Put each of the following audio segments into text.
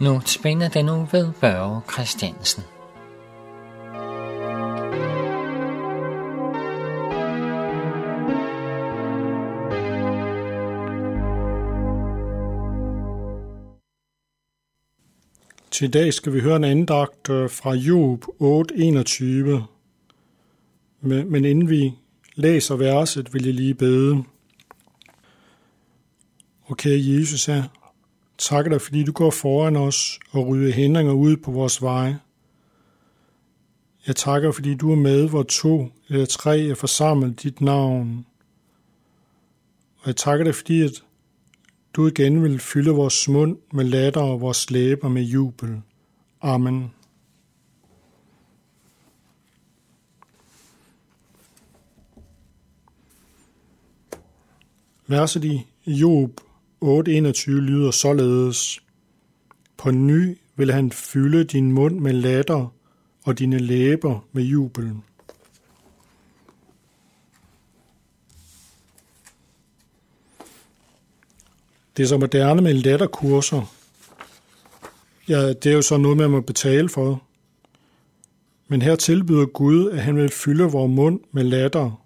Nu spænder den nu ved Børge Christiansen. Til i dag skal vi høre en andagt øh, fra Job 8.21. Men inden vi læser verset, vil jeg lige bede. Okay, Jesus er, takker dig, fordi du går foran os og rydder hindringer ud på vores veje. Jeg takker, fordi du er med, hvor to eller tre er forsamlet dit navn. Og jeg takker dig, fordi at du igen vil fylde vores mund med latter og vores læber med jubel. Amen. Verset i Job 8.21 lyder således. På ny vil han fylde din mund med latter og dine læber med jubel. Det er så moderne med latterkurser. Ja, det er jo så noget, man må betale for. Men her tilbyder Gud, at han vil fylde vores mund med latter.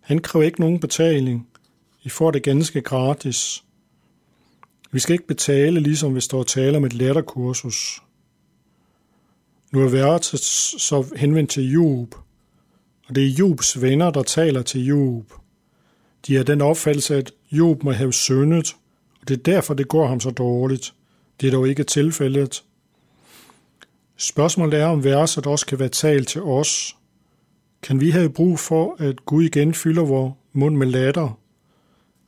Han kræver ikke nogen betaling. I får det ganske gratis. Vi skal ikke betale, ligesom hvis står og tale om et latterkursus. Nu er verset så henvendt til Job, og det er Jobs venner, der taler til Job. De har den opfattelse, at Job må have syndet, og det er derfor, det går ham så dårligt. Det er dog ikke tilfældet. Spørgsmålet er, om verset også kan være talt til os. Kan vi have brug for, at Gud igen fylder vores mund med latter?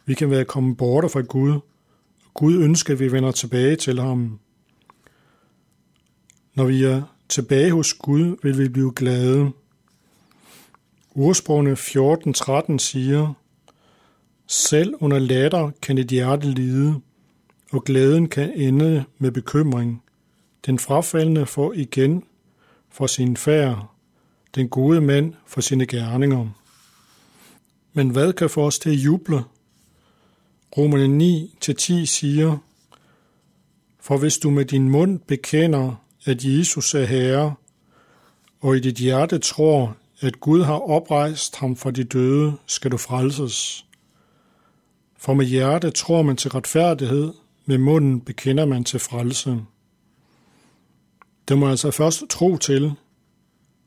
Vi kan være kommet bort fra Gud, Gud ønsker, at vi vender tilbage til ham. Når vi er tilbage hos Gud, vil vi blive glade. Ursprungene 14.13 siger, Selv under latter kan et hjerte lide, og glæden kan ende med bekymring. Den frafaldende får igen for sin færd, den gode mand for sine gerninger. Men hvad kan få os til at juble, Romerne 9-10 siger, For hvis du med din mund bekender, at Jesus er Herre, og i dit hjerte tror, at Gud har oprejst ham fra de døde, skal du frelses. For med hjerte tror man til retfærdighed, med munden bekender man til frelse. Det må altså først tro til.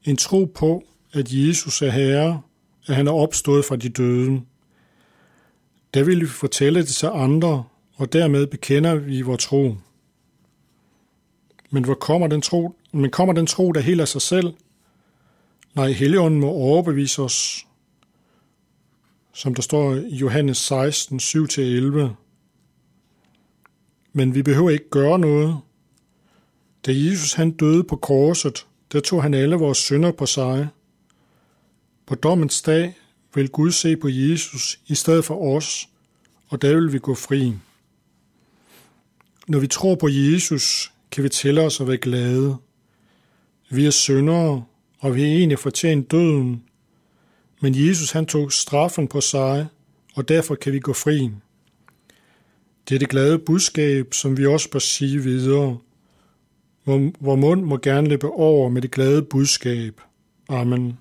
En tro på, at Jesus er Herre, at han er opstået fra de døde. Der vil vi fortælle det til andre, og dermed bekender vi vores tro. Men hvor kommer den tro? Men kommer den tro der helt af sig selv? Nej, Helligånden må overbevise os, som der står i Johannes 16, 7-11. Men vi behøver ikke gøre noget. Da Jesus han døde på korset, der tog han alle vores synder på sig. På dommens dag vil Gud se på Jesus i stedet for os, og der vil vi gå fri. Når vi tror på Jesus, kan vi tælle os at være glade. Vi er syndere, og vi er egentlig fortjent døden, men Jesus han tog straffen på sig, og derfor kan vi gå fri. Det er det glade budskab, som vi også bør sige videre. Hvor, hvor mund må gerne løbe over med det glade budskab. Amen.